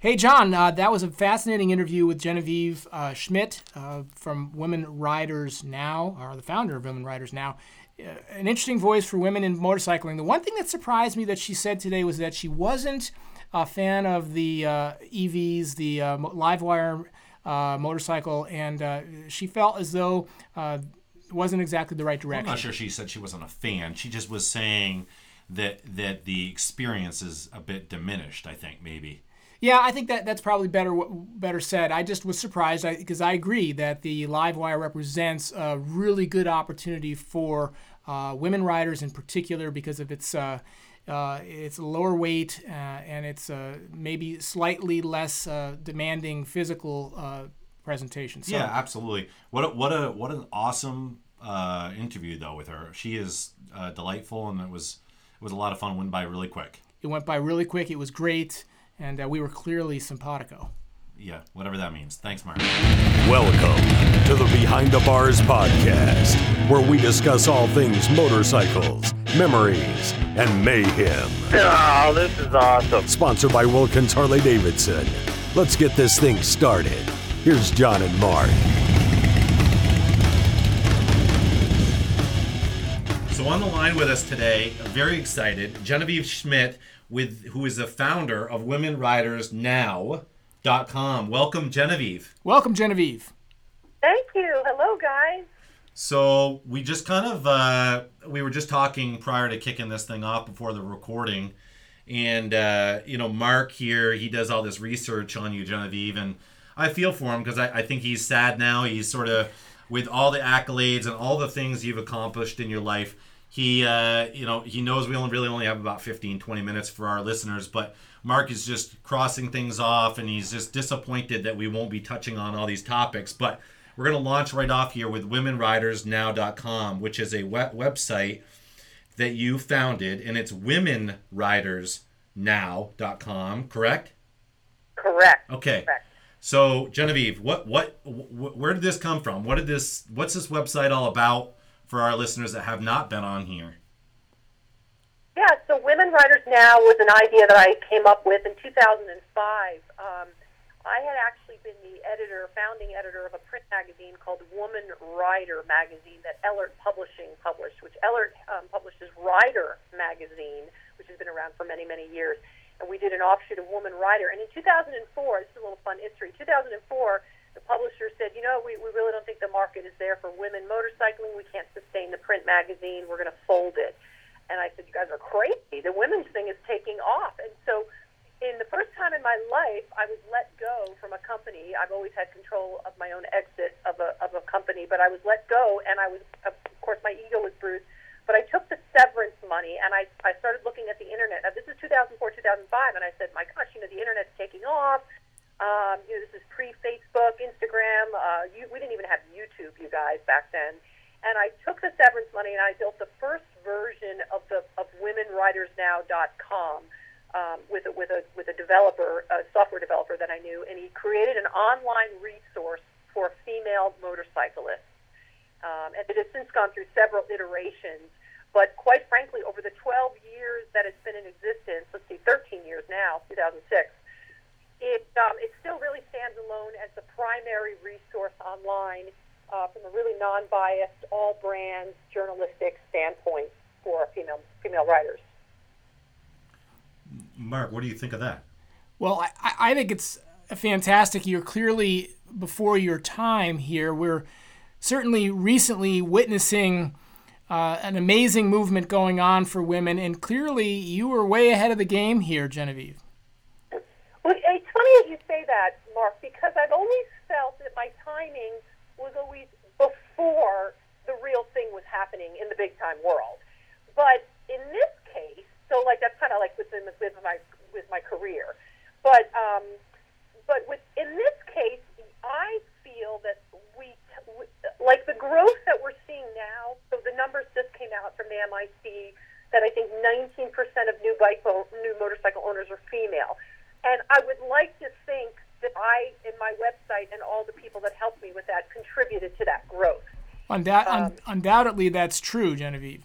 Hey, John, uh, that was a fascinating interview with Genevieve uh, Schmitt uh, from Women Riders Now, or the founder of Women Riders Now. Uh, an interesting voice for women in motorcycling. The one thing that surprised me that she said today was that she wasn't a fan of the uh, EVs, the uh, Livewire motorcycle, and she felt as though it wasn't exactly the right direction. I'm not sure she said she wasn't a fan. She just was saying that that the experience is a bit diminished. I think maybe. Yeah, I think that that's probably better better said. I just was surprised because I, I, agree that the LiveWire represents a really good opportunity for uh, women riders in particular because of its uh, uh, it's lower weight uh, and it's uh, maybe slightly less uh, demanding physical presentation. So, yeah, absolutely. What a, what a what an awesome interview though with her. She is delightful and it was it was a lot of fun. Went by really quick. It went by really quick. It was great and uh, we were clearly simpatico. Yeah, whatever that means. Thanks, Mark. Welcome to the Behind the Bars podcast, where we discuss all things motorcycles, memories, and mayhem. Oh, this is awesome. Sponsored by Wilkins Harley Davidson. Let's get this thing started. Here's John and Mark. So on the line with us today, very excited, Genevieve Schmitt with who is the founder of Women Riders Now.com. Welcome, Genevieve. Welcome, Genevieve. Thank you. Hello, guys. So we just kind of uh, we were just talking prior to kicking this thing off before the recording, and uh, you know Mark here he does all this research on you, Genevieve, and I feel for him because I, I think he's sad now. He's sort of with all the accolades and all the things you've accomplished in your life he uh, you know he knows we only really only have about 15 20 minutes for our listeners but mark is just crossing things off and he's just disappointed that we won't be touching on all these topics. But we're going to launch right off here with womenridersnow.com which is a web- website that you founded and it's womenridersnow.com correct? Correct. Okay. Correct. so genevieve what what wh- where did this come from? What did this what's this website all about for our listeners that have not been on here? Yeah, so Women Riders Now was an idea that I came up with in 2005. Um, I had actually been the editor, founding editor of a print magazine called Woman Rider magazine that Ehlert Publishing published, which Ehlert um, publishes Rider magazine, which has been around for many, many years. And we did an offshoot of Woman Rider. And in 2004, this is a little fun history, 2004, the publisher said, you know, we, we really don't think the market is there for women motorcycling. We can't sustain the print magazine. We're going to fold it. And I said, you guys are crazy. The women's thing is taking off. And so, in the first time in my life, I was let go from a company. I've always had control of my own exit of a, of a company, but I was let go, and I was, of course, my ego was bruised. But I took the severance money and I, I started looking at the internet. Now, this is 2004, 2005, and I said, my gosh, you know, the internet's taking off. Um, you know, this is pre-Facebook, Instagram. Uh, you, we didn't even have YouTube, you guys, back then. And I took the severance money and I built the first version of the of WomenRidersNow.com um, with a, with a with a developer, a software developer that I knew, and he created an online resource for female motorcyclists. Um, and it has since gone through several iterations. But quite frankly, over the 12 years that it's been in existence, let's see, 13 years now, 2006 it um, it still really stands alone as the primary resource online uh, from a really non-biased, all brands journalistic standpoint for female female writers. Mark, what do you think of that? Well, I, I think it's fantastic. You're clearly before your time here. We're certainly recently witnessing uh, an amazing movement going on for women, and clearly you were way ahead of the game here, Genevieve. Funny as you say that, Mark, because I've always felt that my timing was always before the real thing was happening in the big time world. But in this case, so like that's kind of like within the, with my with my career. But um, but with in this case, I feel that we, we like the growth that we're seeing now. So the numbers just came out from the MIC that I think 19% of new bike new motorcycle owners are female. And I would like to think that I, in my website, and all the people that helped me with that contributed to that growth. Undou- um, undoubtedly, that's true, Genevieve.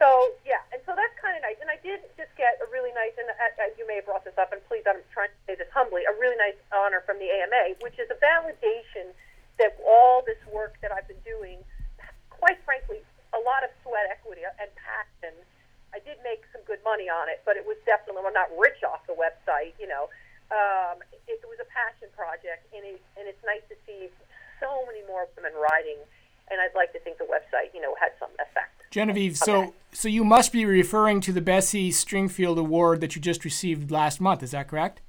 So yeah, and so that's kind of nice. And I did just get a really really nice, and uh, uh, you may have brought this up, and please, I'm trying to say this humbly, a really nice honor from the AMA, which is a validation that all this work that I've been doing, quite frankly, a lot of sweat equity and passion. I did make some good money on it, but it was definitely, I'm not rich off the website, you know. Um, it, it was a passion project, and, it, and it's nice to see so many more women riding, and I'd like to think the website, you know, had some effect. Genevieve, so so you must be referring to the Bessie Stringfield Award that you just received last month. Is that correct?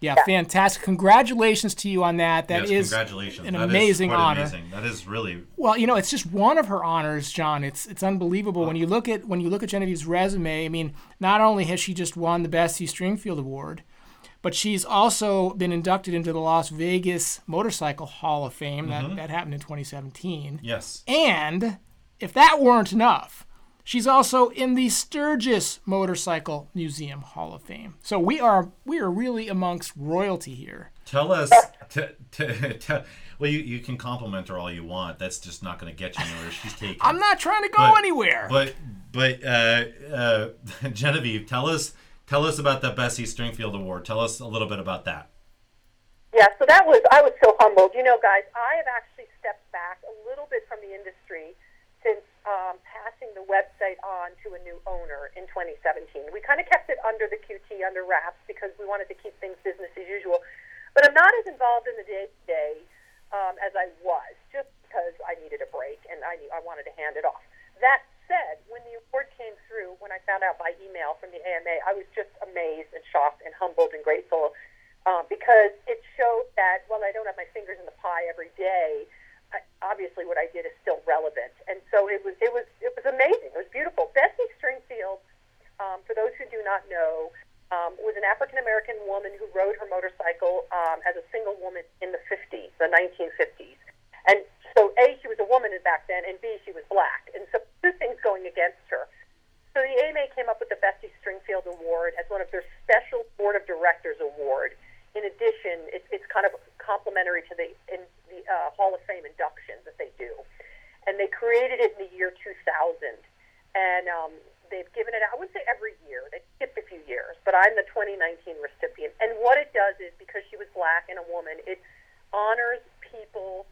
Yes. Yeah, fantastic. Congratulations to you on that. That yes, is congratulations. an That is amazing quite honor. Amazing. That is really Well, you know, it's just one of her honors, John. It's it's unbelievable when you look at when you look at Genevieve's resume. I mean, not only has she just won the Bessie Stringfield Award, but she's also been inducted into the Las Vegas Motorcycle Hall of Fame. That mm-hmm. that happened in 2017. yes. And if that weren't enough, she's also in the Sturgis Motorcycle Museum Hall of Fame. So we are we are really amongst royalty here. Tell us. T- t- t- well, you, you can compliment her all you want. That's just not going to get you anywhere. She's taking. I'm not trying to go But- anywhere. But but uh, uh, Genevieve, tell us tell us about the Bessie Stringfield Award. Tell us a little bit about that. Yeah, so that was I was so humbled. You know, guys, I have actually stepped back a little bit from the industry since um, passing the website on to a new owner in 2017. We kind of kept it under the QT, under wraps, because we wanted to keep things business as usual. But I'm not as involved in the day to day as I was, just because I needed a break and I need, I wanted to hand it off. That said, when the award came through, when I found out by email from the AMA, I was just amazed and shocked and humbled and grateful uh, because it showed that while I don't have my fingers in the pie every day, I, obviously what I did is still relevant. And so it was it was it was amazing. It was beautiful. Bessie Stringfield, um, for those who do not know, um, was an African American woman who rode her motorcycle um, as a single woman in the 50s, the 1950s. And so A, she was a woman back then, and B, she was black. And so two things going against her. So the AMA came up with the Bessie Stringfield Award as one of their special Board of Directors Award. In addition, it, it's kind of complementary to the in the uh, Hall of Fame induction that they do, and they created it in the year 2000, and um, they've given it. I wouldn't say every year; they skipped a few years, but I'm the 2019 recipient. And what it does is because she was black and a woman, it honors people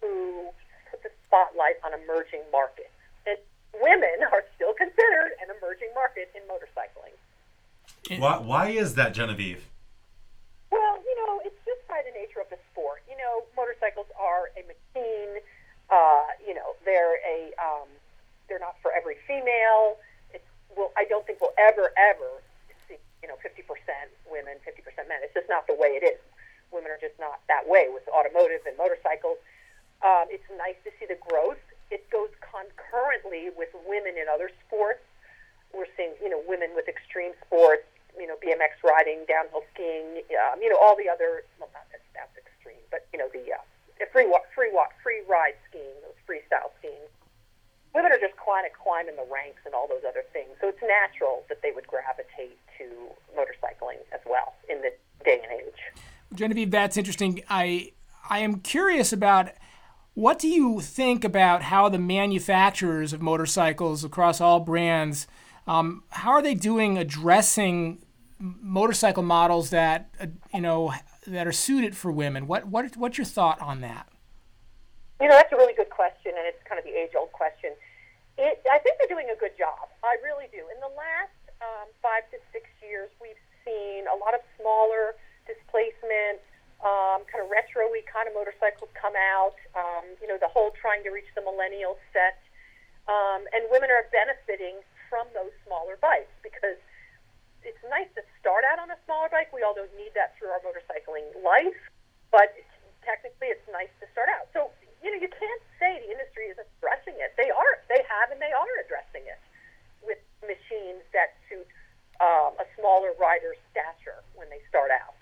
who put the spotlight on emerging markets. And women are still considered an emerging market in motorcycling. Why, why is that, Genevieve? Well, you know, it's just by the nature of the sport. You know, motorcycles are a machine. Uh, you know, they're a um, they're not for every female. It's well, I don't think we'll ever ever see you know 50% women, 50% men. It's just not the way it is. Women are just not that way with automotive and motorcycles. Um, it's nice to see the growth. It goes concurrently with women in other sports. We're seeing, you know, women with extreme sports, you know, BMX riding, downhill skiing, um, you know, all the other, well, not that that's extreme, but, you know, the, uh, free walk, free walk, free ride skiing, those freestyle skiing. Women are just kind of climbing the ranks and all those other things. So it's natural that they would gravitate to motorcycling as well in this day and age. Genevieve, that's interesting. I I am curious about what do you think about how the manufacturers of motorcycles across all brands, um, how are they doing addressing motorcycle models that uh, you know that are suited for women? What what what's your thought on that? You know, that's a really good question, and it's kind of the age-old question. It, I think they're doing a good job. I really do. In the last um, five to six years, we've seen a lot of smaller displacement, um, kind of retro-y kind of motorcycles come out. Um, you know, the whole trying to reach the millennial set, um, and women are benefiting from those smaller bikes because it's nice to start out on a smaller bike. We all don't need that through our motorcycling life, but technically it's nice to start out. So, you know, you can't say the industry isn't addressing it. They are. They have and they are addressing it with machines that suit um, a smaller rider's stature when they start out.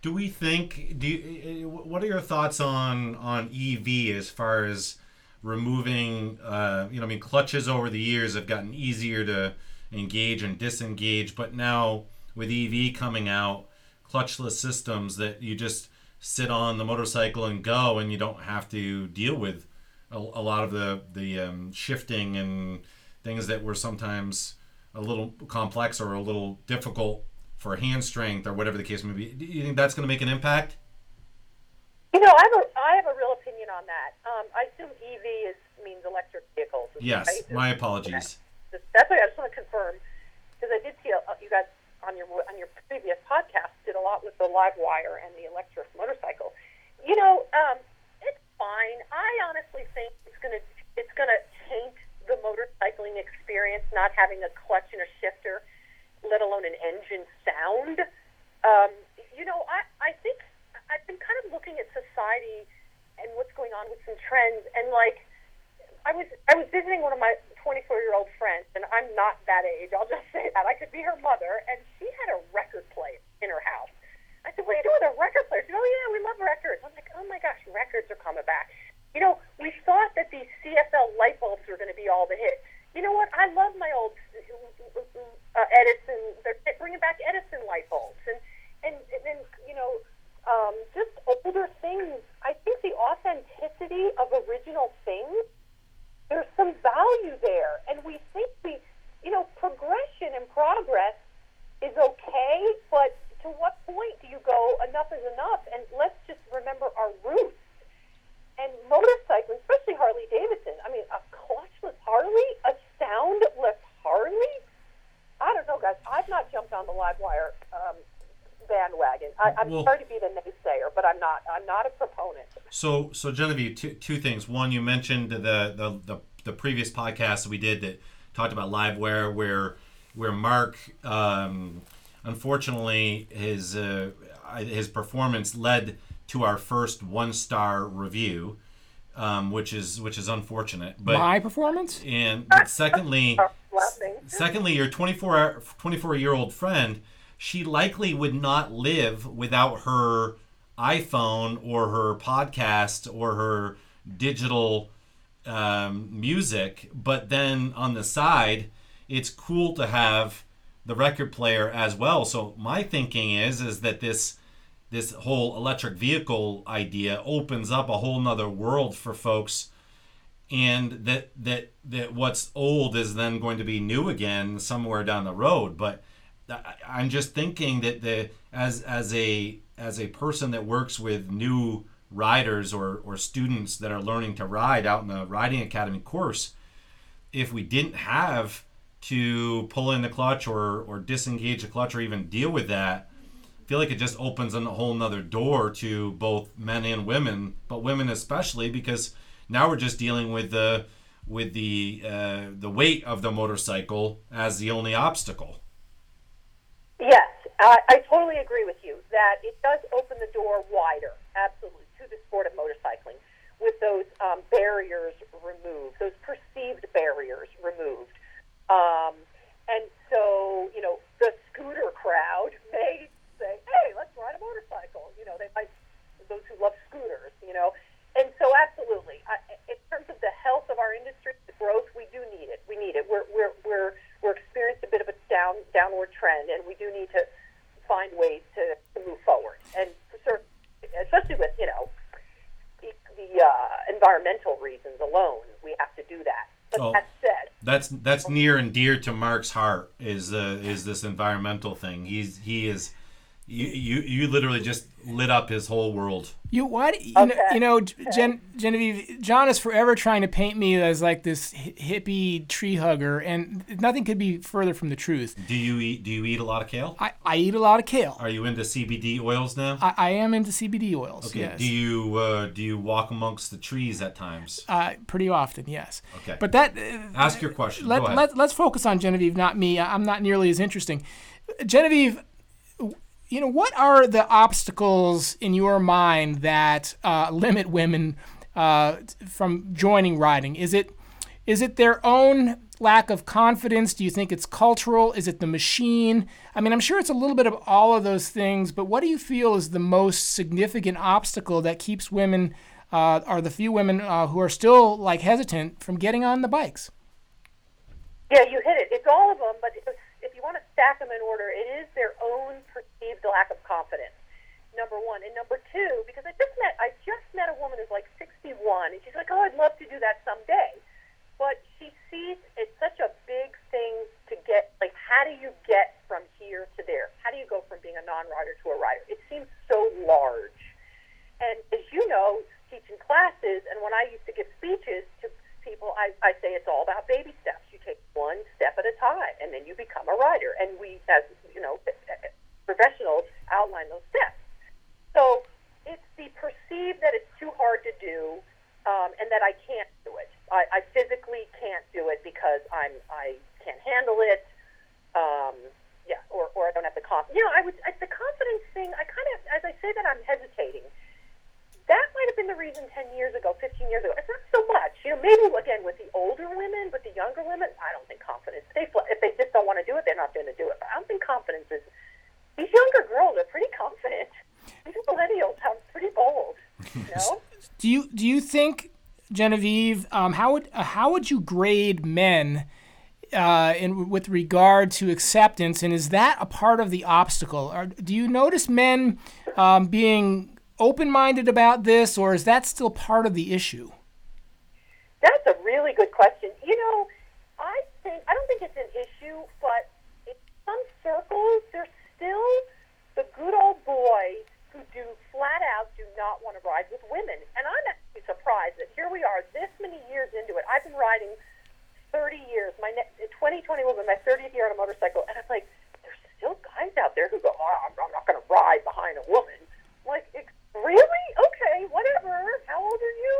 Do we think? Do you, what are your thoughts on on EV as far as removing? Uh, you know, I mean, clutches over the years have gotten easier to engage and disengage, but now with EV coming out, clutchless systems that you just sit on the motorcycle and go, and you don't have to deal with a, a lot of the the um, shifting and things that were sometimes a little complex or a little difficult for hand strength or whatever the case may be. Do you think that's going to make an impact? You know, I have a I have a real opinion on that. Um, I assume EV is means electric vehicles. Yes, right? my apologies. Just- That's what I just want to confirm because I did see a, you guys on your on your previous podcast did a lot with the LiveWire and the electric motorcycle. You know, um, it's fine. I honestly think it's gonna it's gonna taint the motorcycling experience not having a clutch and a shifter, let alone an engine sound. Um, you know, I I think I've been kind of looking at society and what's going on with some trends and like I was I was visiting one of my 24 year old friends, and I'm not that age. I'll just say that I could be her mother, and she had a record player in her house. I said, "What are you doing with a record player?" She said, "Oh yeah, we love records." I'm like, "Oh my gosh, records are coming back." You know, we thought that these CFL light bulbs were going to be all the hit. You know what? I love my old uh, Edison. They're bringing back Edison light bulbs, and and and then you know, um, just older things. I think the authenticity of original things there's some value there. And we think we, you know, progression and progress is okay, but to what point do you go, enough is enough? And let's just remember our roots. And motorcycling, especially Harley Davidson, I mean, a clutchless Harley, a soundless Harley? I don't know, guys. I've not jumped on the LiveWire bandwagon. I, I'm Well- sorry to be the naysayer, but I'm not. I'm not a proponent. So, so Genevieve, two, two things. One, you mentioned the, the the the previous podcast that we did that talked about LiveWire, where where Mark, um, unfortunately, his uh, his performance led to our first one star review, um, which is which is unfortunate. But My performance? and but secondly, secondly, your 24 24 year old friend, she likely would not live without her iPhone or her podcast or her digital um, music. But then on the side, it's cool to have the record player as well. So my thinking is is that this this whole electric vehicle idea opens up a whole nother world for folks and that that that what's old is then going to be new again somewhere down the road but i'm just thinking that the as as a as a person that works with new riders or or students that are learning to ride out in the riding academy course if we didn't have to pull in the clutch or or disengage the clutch or even deal with that I feel like it just opens a whole nother door to both men and women, but women especially because now we're just dealing with the with the uh, the weight of the motorcycle as the only obstacle. I, I totally agree with you that it does open the door wider, absolutely, to the sport of motorcycling with those um, barriers removed, those perceived barriers removed. Um, and so, you know, the scooter crowd may say, hey, let's ride a motorcycle. You know, they might, those who love scooters, you know. And so, absolutely, I, in terms of the health of our industry, the growth, we do need it. We need it. We're, we're, we're, we're experiencing a bit of a down, downward trend, and we do need to find ways to, to move forward. And certain, especially with, you know, the, the uh, environmental reasons alone, we have to do that. But Oh. that said, That's that's near and dear to Mark's heart is uh, is this environmental thing. He's he is you, you you literally just lit up his whole world. You what? You, know, you know, Gen, Genevieve. John is forever trying to paint me as like this hippie tree hugger, and nothing could be further from the truth. Do you eat do you eat a lot of kale? I, I eat a lot of kale. Are you into CBD oils now? I, I am into CBD oils. Okay. Yes. Do you uh, do you walk amongst the trees at times? uh, pretty often, yes. Okay. But that uh, Ask your question. let, Go ahead. let, let's focus on Genevieve, not me. I'm not nearly as interesting. Genevieve, you know, what are the obstacles in your mind that uh, limit women uh, from joining riding? Is it is it their own lack of confidence? Do you think it's cultural? Is it the machine? I mean, I'm sure it's a little bit of all of those things, but what do you feel is the most significant obstacle that keeps women, uh, or the few women uh, who are still like hesitant, from getting on the bikes? Yeah, you hit it. It's all of them, but want to stack them in order, it is their own perceived lack of confidence. Number one, and number two, because I just met I just met a woman who's like 61, and she's like, "Oh, I'd love to do that someday," but she sees it's such a big thing to get. Like, how do you get from here to there? How do you go from being a non-rider to a rider? It seems so large. And as you know, teaching classes, and when I used to give speeches to people, I, I say it's all about baby steps. You take one step at a time, and then you become a rider. And we, as you know, professionals, outline those steps. So it's the perceived that it's too hard to do, um, and that I can't do it. I, I physically can't do it because I'm I can't handle it. Um, yeah, or, or I don't have the confidence. You know, I would I, the confidence thing. I kind of, as I say that, I'm hesitating. That might have been the reason 10 years ago, 15 years ago. It's not so much. You know, maybe again with the older women, but the younger women, I don't think confidence. They if they just don't want to do it, they're not going to do it. But I don't think confidence is. These younger girls are pretty confident. These millennials are pretty bold. You know. Do you do you think Genevieve? Um, how would uh, how would you grade men? Uh, in with regard to acceptance, and is that a part of the obstacle? Or do you notice men um, being open-minded about this, or is that still part of the issue? That's a really good question. You know, I think I don't think it's an issue, but in some circles, there's still the good old boys who do flat out do not want to ride with women, and I'm actually surprised that here we are, this many years into it. I've been riding 30 years. My ne- 2020 will be my 30th year on a motorcycle, and I'm like, there's still guys out there who go, oh, I'm, I'm not going to ride behind a woman. I'm like, really? Okay, whatever. How old are you?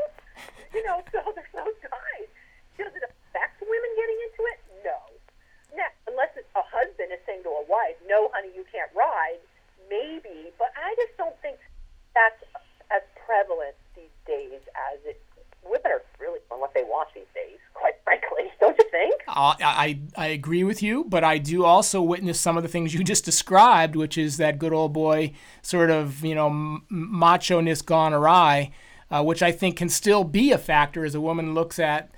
You know, so there's those guys. Does it affect women getting into it? No. Now, unless it's a husband is saying to a wife, no, honey, you can't ride, maybe. But I just don't think that's as prevalent these days as it women are really doing what they want these days, quite frankly. Don't you think? Uh, I, I agree with you, but I do also witness some of the things you just described, which is that good old boy sort of, you know, macho ness gone awry, uh, which I think can still be a factor as a woman looks at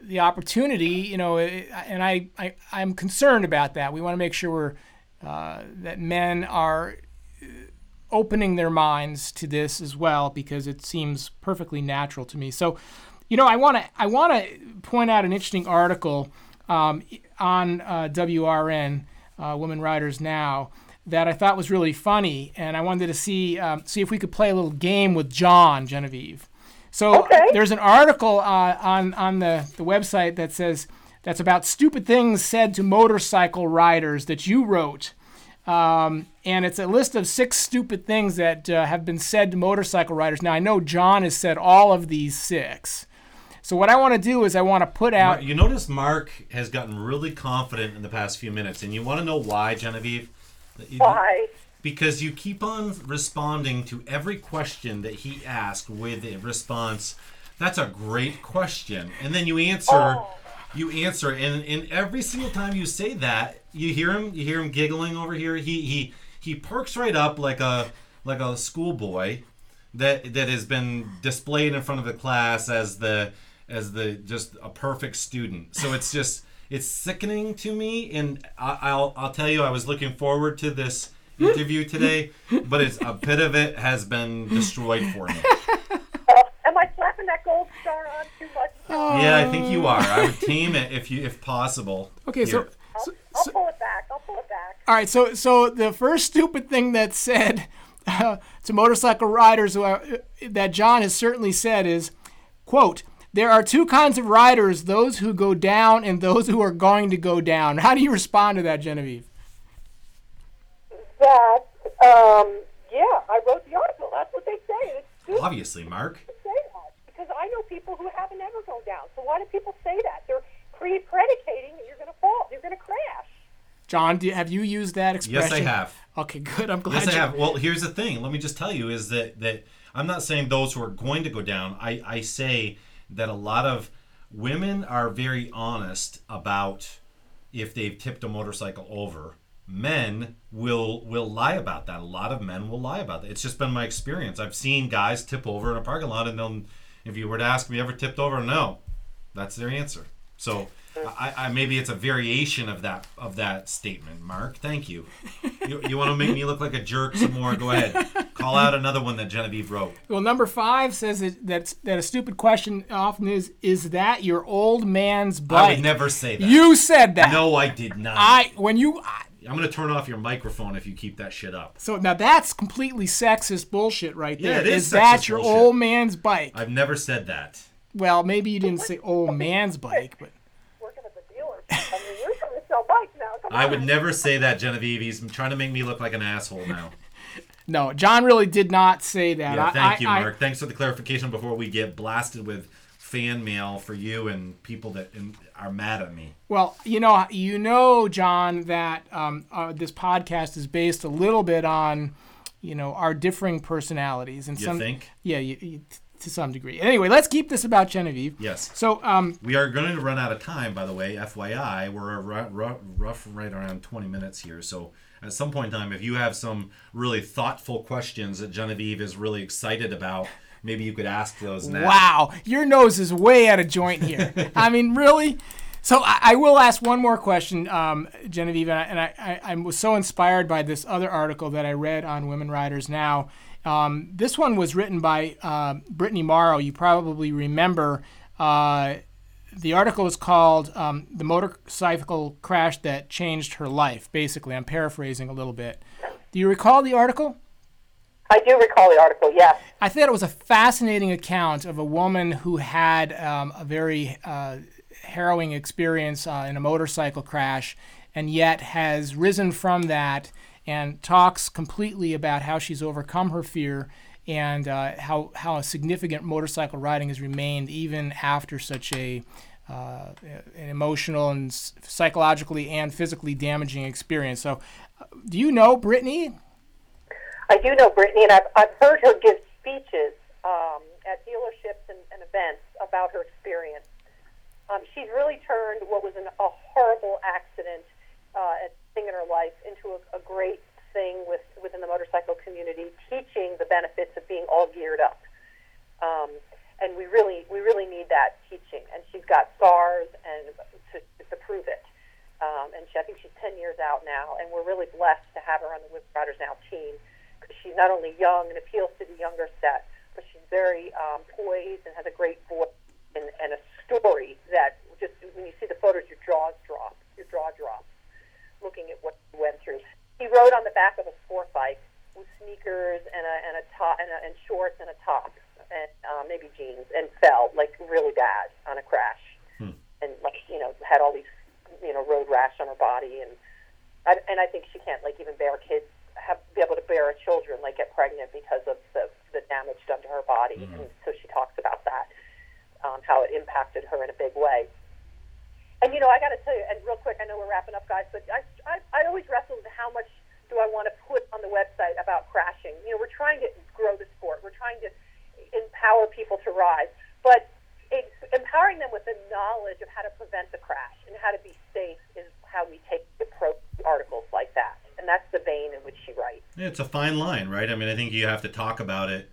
the opportunity, you know, and I, I, I'm concerned about that. We want to make sure we're, uh, that men are opening their minds to this as well because it seems perfectly natural to me. So, you know, I want to I want to point out an interesting article um, on uh, WRN, uh, Women Riders Now, that I thought was really funny, and I wanted to see um, see if we could play a little game with John Genevieve. So okay. there's an article uh, on on the the website that says that's about stupid things said to motorcycle riders that you wrote. Um, and it's a list of six stupid things that uh, have been said to motorcycle riders. Now, I know John has said all of these six. So, what I want to do is I want to put out. You notice Mark has gotten really confident in the past few minutes, and you want to know why, Genevieve? Why? Because you keep on responding to every question that he asks with a response. That's a great question. And then you answer. Oh you answer and, and every single time you say that you hear him you hear him giggling over here he he he perks right up like a like a schoolboy that that has been displayed in front of the class as the as the just a perfect student so it's just it's sickening to me and I, i'll i'll tell you i was looking forward to this interview today but it's a bit of it has been destroyed for me am i slapping that gold star on too much yeah, I think you are. I would team it if you if possible. Okay, so, I'll, so, I'll pull it back. I'll pull it back. all right, so so the first stupid thing that said uh, to motorcycle riders who are, that John has certainly said is, "quote." There are two kinds of riders: those who go down and those who are going to go down. How do you respond to that, Genevieve? That, um, yeah, I wrote the article. That's what they say. It's stupid Obviously, Mark. say that because I know people who haven't ever gone down. So why do people say that? They're pre-predicating that you're going to fall. You're going to crash. John, do, have you used that expression? Yes, I have. Okay, good. I'm glad. Yes, I have. Well, here's the thing. Let me just tell you is that that I'm not saying those who are going to go down. I I say that a lot of women are very honest about if they've tipped a motorcycle over. Men will will lie about that. A lot of men will lie about that. It's just been my experience. I've seen guys tip over in a parking lot, and they'll, if you were to ask me, ever tipped over? No, that's their answer. So. I, I maybe it's a variation of that of that statement, Mark. Thank you. You, you want to make me look like a jerk some more? Go ahead. Call out another one that Genevieve wrote. Well, number five says that that's, that a stupid question often is: Is that your old man's bike? I would never say that. You said that. No, I did not. I when you I- I'm gonna turn off your microphone if you keep that shit up. So now that's completely sexist bullshit right there. Yeah, it is that sexist your bullshit. old man's bike? I've never said that. well, maybe you didn't say old man's bike, but Working at the dealer. I mean, you're trying to sell bikes now. Come I on. would never say that, Genevieve. He's trying to make me look like an asshole now. no, John really did not say that. Yeah, I- thank I- you, I- Mark. Thanks for the clarification before we get blasted with fan mail for you and people that are mad at me. Well, you know, you know, John, that um, uh, this podcast is based a little bit on, you know, our differing personalities and You some. think? Yeah, you, you, to some degree. Anyway, let's keep this about Genevieve. Yes. So, um, We are going to run out of time, by the way. FYI, we're ru- rough right around 20 minutes here. So at some point in time, if you have some really thoughtful questions that Genevieve is really excited about, maybe you could ask those now. wow, your nose is way out of joint here. I mean, really. So I, I will ask one more question, um, Genevieve, and, I, and I, I, I was so inspired by this other article that I read on Women Riders Now. Um, this one was written by uh, Brittany Morrow. You probably remember. Uh, the article is called um, "The Motorcycle Crash That Changed Her Life." Basically, I'm paraphrasing a little bit. Do you recall the article? I do recall the article. Yes. I thought it was a fascinating account of a woman who had um, a very uh, harrowing experience uh, in a motorcycle crash and yet has risen from that and talks completely about how she's overcome her fear and uh, how, how significant motorcycle riding has remained even after such a uh, an emotional and psychologically and physically damaging experience. So, uh, do you know Brittany? I do know Brittany, and I've, I've heard her give speeches um, at dealerships and, and events about her experience. Um, she's really turned what was an, a horrible accident uh, thing in her life into a, a great thing with, within the motorcycle community, teaching the benefits of being all geared up. Um, and we really, we really need that teaching. And she's got scars and to, to prove it. Um, and she, I think she's 10 years out now, and we're really blessed to have her on the Women Riders Now team because she's not only young and appeals to the younger set, but she's very um, poised and has a great voice and, and a story that just when you see the photos, your jaws drop, your jaw drops, looking at what she went through. He rode on the back of a sport bike with sneakers and a and a top and, a, and shorts and a top and uh, maybe jeans and fell like really bad on a crash. And like you know had all these you know road rash on her body. And I, and I think she can't like even bear kids have be able to bear children like get pregnant because of the the damage done to her body. And so she talks about that um, how it impacted her in a big way and you know I got to tell you and real quick I know we're wrapping up guys but I I, I always wrestle with how much do I want to put on the website about crashing you know we're trying to grow the sport we're trying to empower people to ride but it's empowering them with the knowledge of how to prevent the crash and how to be safe is how we take the to articles like that. And that's the vein in which she writes. It's a fine line, right? I mean, I think you have to talk about it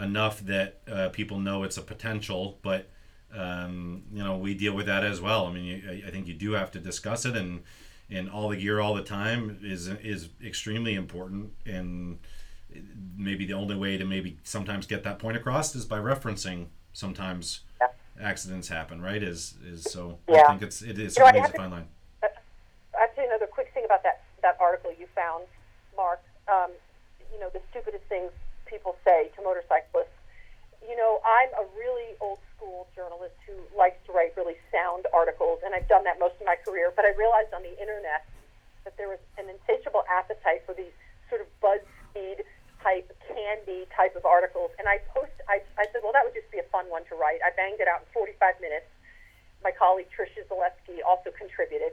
enough that uh, people know it's a potential, but um, you know we deal with that as well. I mean, you, I- I think you do have to discuss it, and and all the gear all the time is is extremely important, and maybe the only way to maybe sometimes get that point across is by referencing sometimes Yeah. accidents happen, right? Is is so Yeah. I think it's it is You know, I a to- fine line. I'd say another quick thing about that, that article you found, Mark. Um, you know, the stupidest things people say to motorcyclists. You know, I'm a really old school journalist who likes to write really sound articles, and I've done that most of my career. But I realized on the internet that there was an insatiable appetite for these sort of BuzzFeed type, candy type of articles. And I post, I, I said, well, that would just be a fun one to write. I banged it out in 45 minutes. My colleague Tricia Szulewski also contributed,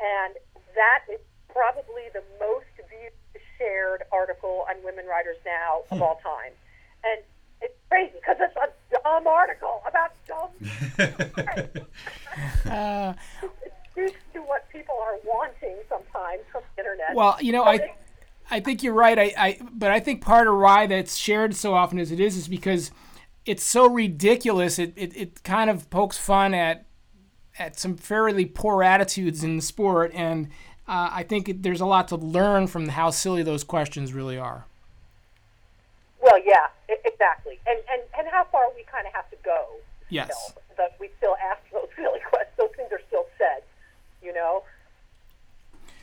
and that is probably the most viewed, shared article on Women Riders Now of hmm. all time. And it's crazy because it's a dumb article Uh, to what people are wanting sometimes from the internet. Well, you know, I I think you're right. I, I but I think part of why that's shared so often as it is is because it's so ridiculous. It it, it kind of pokes fun at at some fairly poor attitudes in the sport, and uh, I think it, there's a lot to learn from how silly those questions really are. Well, yeah, exactly. And, and, and how far we kind of have to go. Yes. Still, that we still ask those silly questions. Those things are still said, you know?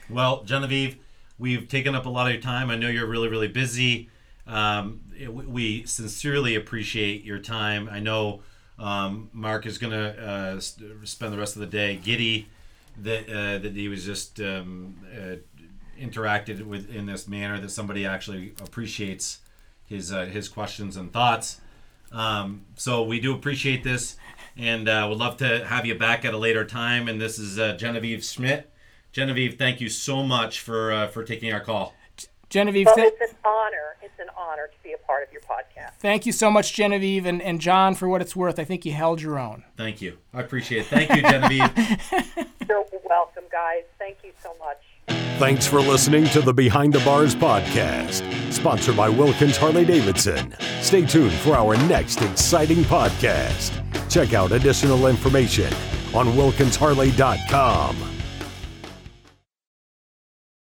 Well, Genevieve, we've taken up a lot of your time. I know you're really, really busy. Um, we- we sincerely appreciate your time. I know um, Mark is going to uh, spend the rest of the day giddy that uh, that he was just um, uh, interacted with in this manner that somebody actually appreciates his uh, his questions and thoughts. Um, so we do appreciate this, and uh, would love to have you back at a later time. And this is uh, Genevieve Schmitt. Genevieve, thank you so much for uh, for taking our call. Genevieve, Well, it's an honor. It's an honor to be a part of your podcast. thank you so much, Genevieve, and, and John, for what it's worth. I think you held your own. Thank you. I appreciate it. Thank you, Genevieve. You're welcome, guys. Thank you so much. Thanks for listening to the Behind the Bars podcast, sponsored by Wilkins Harley Davidson. Stay tuned for our next exciting podcast. Check out additional information on wilkinsharley.com.